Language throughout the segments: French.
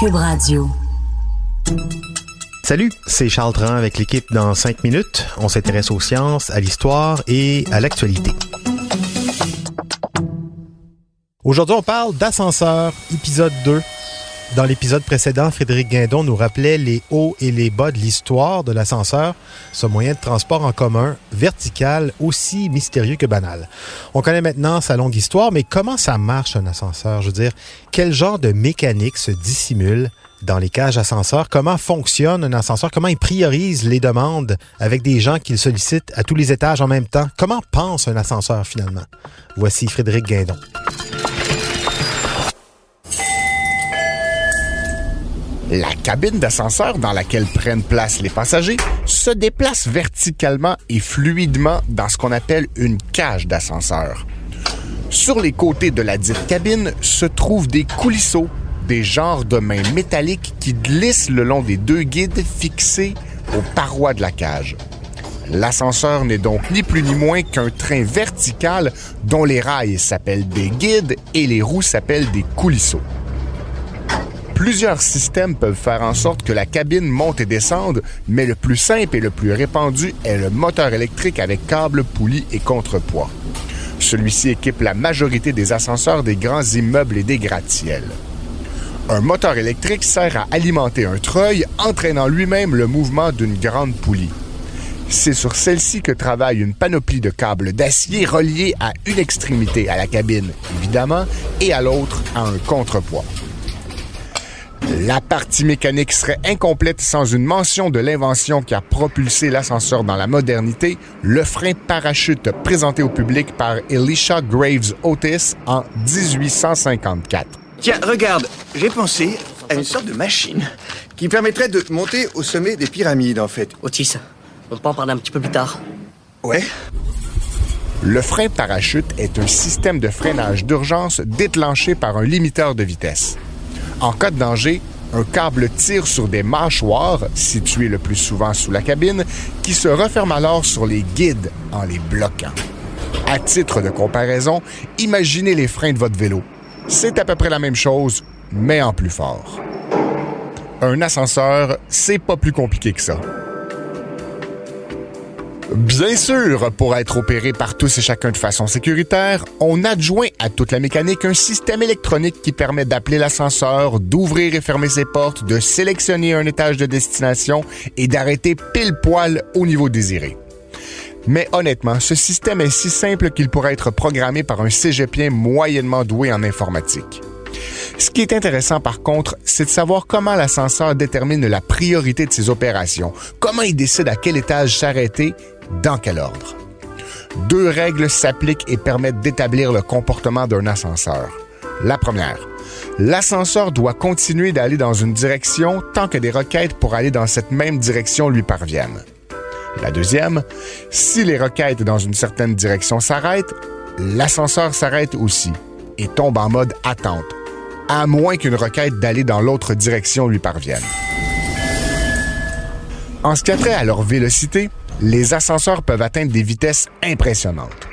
Cube Radio. Salut, c'est Charles Tran avec l'équipe dans 5 minutes. On s'intéresse aux sciences, à l'histoire et à l'actualité. Aujourd'hui, on parle d'ascenseur, épisode 2. Dans l'épisode précédent, Frédéric Guindon nous rappelait les hauts et les bas de l'histoire de l'ascenseur, ce moyen de transport en commun vertical aussi mystérieux que banal. On connaît maintenant sa longue histoire, mais comment ça marche un ascenseur? Je veux dire, quel genre de mécanique se dissimule dans les cages ascenseurs? Comment fonctionne un ascenseur? Comment il priorise les demandes avec des gens qu'il sollicite à tous les étages en même temps? Comment pense un ascenseur finalement? Voici Frédéric Guindon. La cabine d'ascenseur dans laquelle prennent place les passagers se déplace verticalement et fluidement dans ce qu'on appelle une cage d'ascenseur. Sur les côtés de la dite cabine se trouvent des coulisseaux, des genres de mains métalliques qui glissent le long des deux guides fixés aux parois de la cage. L'ascenseur n'est donc ni plus ni moins qu'un train vertical dont les rails s'appellent des guides et les roues s'appellent des coulisseaux. Plusieurs systèmes peuvent faire en sorte que la cabine monte et descende, mais le plus simple et le plus répandu est le moteur électrique avec câble, poulie et contrepoids. Celui-ci équipe la majorité des ascenseurs des grands immeubles et des gratte-ciels. Un moteur électrique sert à alimenter un treuil, entraînant lui-même le mouvement d'une grande poulie. C'est sur celle-ci que travaille une panoplie de câbles d'acier reliés à une extrémité à la cabine, évidemment, et à l'autre à un contrepoids. La partie mécanique serait incomplète sans une mention de l'invention qui a propulsé l'ascenseur dans la modernité, le frein parachute présenté au public par Elisha Graves Otis en 1854. Tiens, regarde, j'ai pensé à une sorte de machine qui permettrait de monter au sommet des pyramides, en fait. Otis, on peut en parler un petit peu plus tard. Ouais. Le frein parachute est un système de freinage d'urgence déclenché par un limiteur de vitesse. En cas de danger, un câble tire sur des mâchoires, situées le plus souvent sous la cabine, qui se referment alors sur les guides en les bloquant. À titre de comparaison, imaginez les freins de votre vélo. C'est à peu près la même chose, mais en plus fort. Un ascenseur, c'est pas plus compliqué que ça. Bien sûr, pour être opéré par tous et chacun de façon sécuritaire, on adjoint à toute la mécanique un système électronique qui permet d'appeler l'ascenseur, d'ouvrir et fermer ses portes, de sélectionner un étage de destination et d'arrêter pile poil au niveau désiré. Mais honnêtement, ce système est si simple qu'il pourrait être programmé par un cégepien moyennement doué en informatique. Ce qui est intéressant par contre, c'est de savoir comment l'ascenseur détermine la priorité de ses opérations, comment il décide à quel étage s'arrêter, dans quel ordre. Deux règles s'appliquent et permettent d'établir le comportement d'un ascenseur. La première, l'ascenseur doit continuer d'aller dans une direction tant que des requêtes pour aller dans cette même direction lui parviennent. La deuxième, si les requêtes dans une certaine direction s'arrêtent, l'ascenseur s'arrête aussi et tombe en mode attente, à moins qu'une requête d'aller dans l'autre direction lui parvienne. En ce qui a trait à leur vélocité, les ascenseurs peuvent atteindre des vitesses impressionnantes.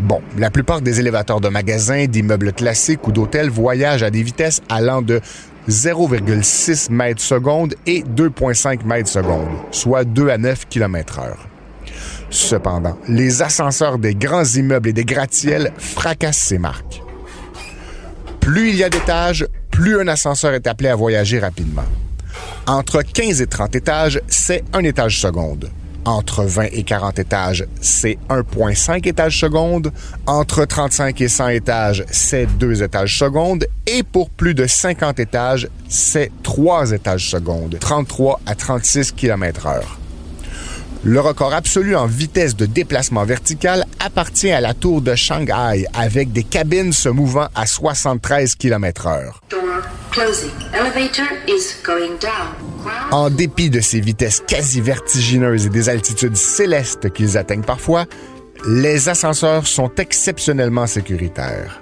Bon, la plupart des élévateurs de magasins, d'immeubles classiques ou d'hôtels voyagent à des vitesses allant de 0,6 mètres secondes et 2,5 mètres secondes, soit 2 à 9 km heure. Cependant, les ascenseurs des grands immeubles et des gratte-ciels fracassent ces marques. Plus il y a d'étages, plus un ascenseur est appelé à voyager rapidement. Entre 15 et 30 étages, c'est un étage seconde. Entre 20 et 40 étages, c'est 1,5 étages seconde. Entre 35 et 100 étages, c'est 2 étages seconde. Et pour plus de 50 étages, c'est 3 étages seconde. 33 à 36 km heure. Le record absolu en vitesse de déplacement vertical appartient à la tour de Shanghai avec des cabines se mouvant à 73 km heure. En dépit de ces vitesses quasi vertigineuses et des altitudes célestes qu'ils atteignent parfois, les ascenseurs sont exceptionnellement sécuritaires.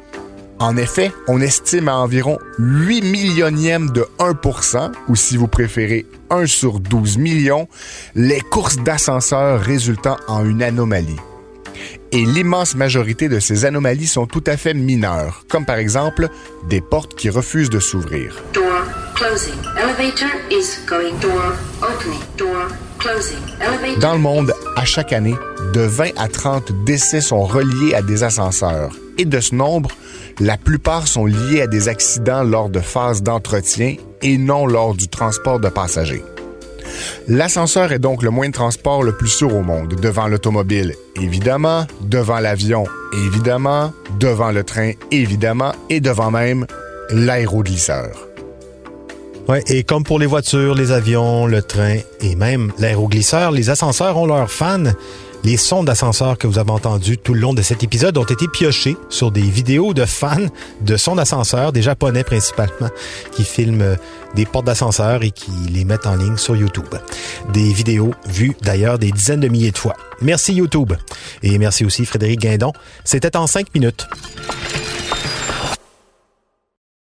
En effet, on estime à environ 8 millionièmes de 1% ou si vous préférez 1 sur 12 millions, les courses d'ascenseurs résultant en une anomalie. Et l'immense majorité de ces anomalies sont tout à fait mineures, comme par exemple des portes qui refusent de s'ouvrir. Dans le monde, à chaque année, de 20 à 30 décès sont reliés à des ascenseurs. Et de ce nombre, la plupart sont liés à des accidents lors de phases d'entretien et non lors du transport de passagers. L'ascenseur est donc le moyen de transport le plus sûr au monde, devant l'automobile, évidemment, devant l'avion, évidemment, devant le train, évidemment, et devant même l'aéroglisseur. Ouais, et comme pour les voitures, les avions, le train et même l'aéroglisseur, les ascenseurs ont leurs fans les sons d'ascenseur que vous avez entendus tout le long de cet épisode ont été piochés sur des vidéos de fans de sons d'ascenseur, des Japonais principalement, qui filment euh, des portes d'ascenseur et qui les mettent en ligne sur YouTube. Des vidéos vues d'ailleurs des dizaines de milliers de fois. Merci YouTube. Et merci aussi Frédéric Guindon. C'était en cinq minutes.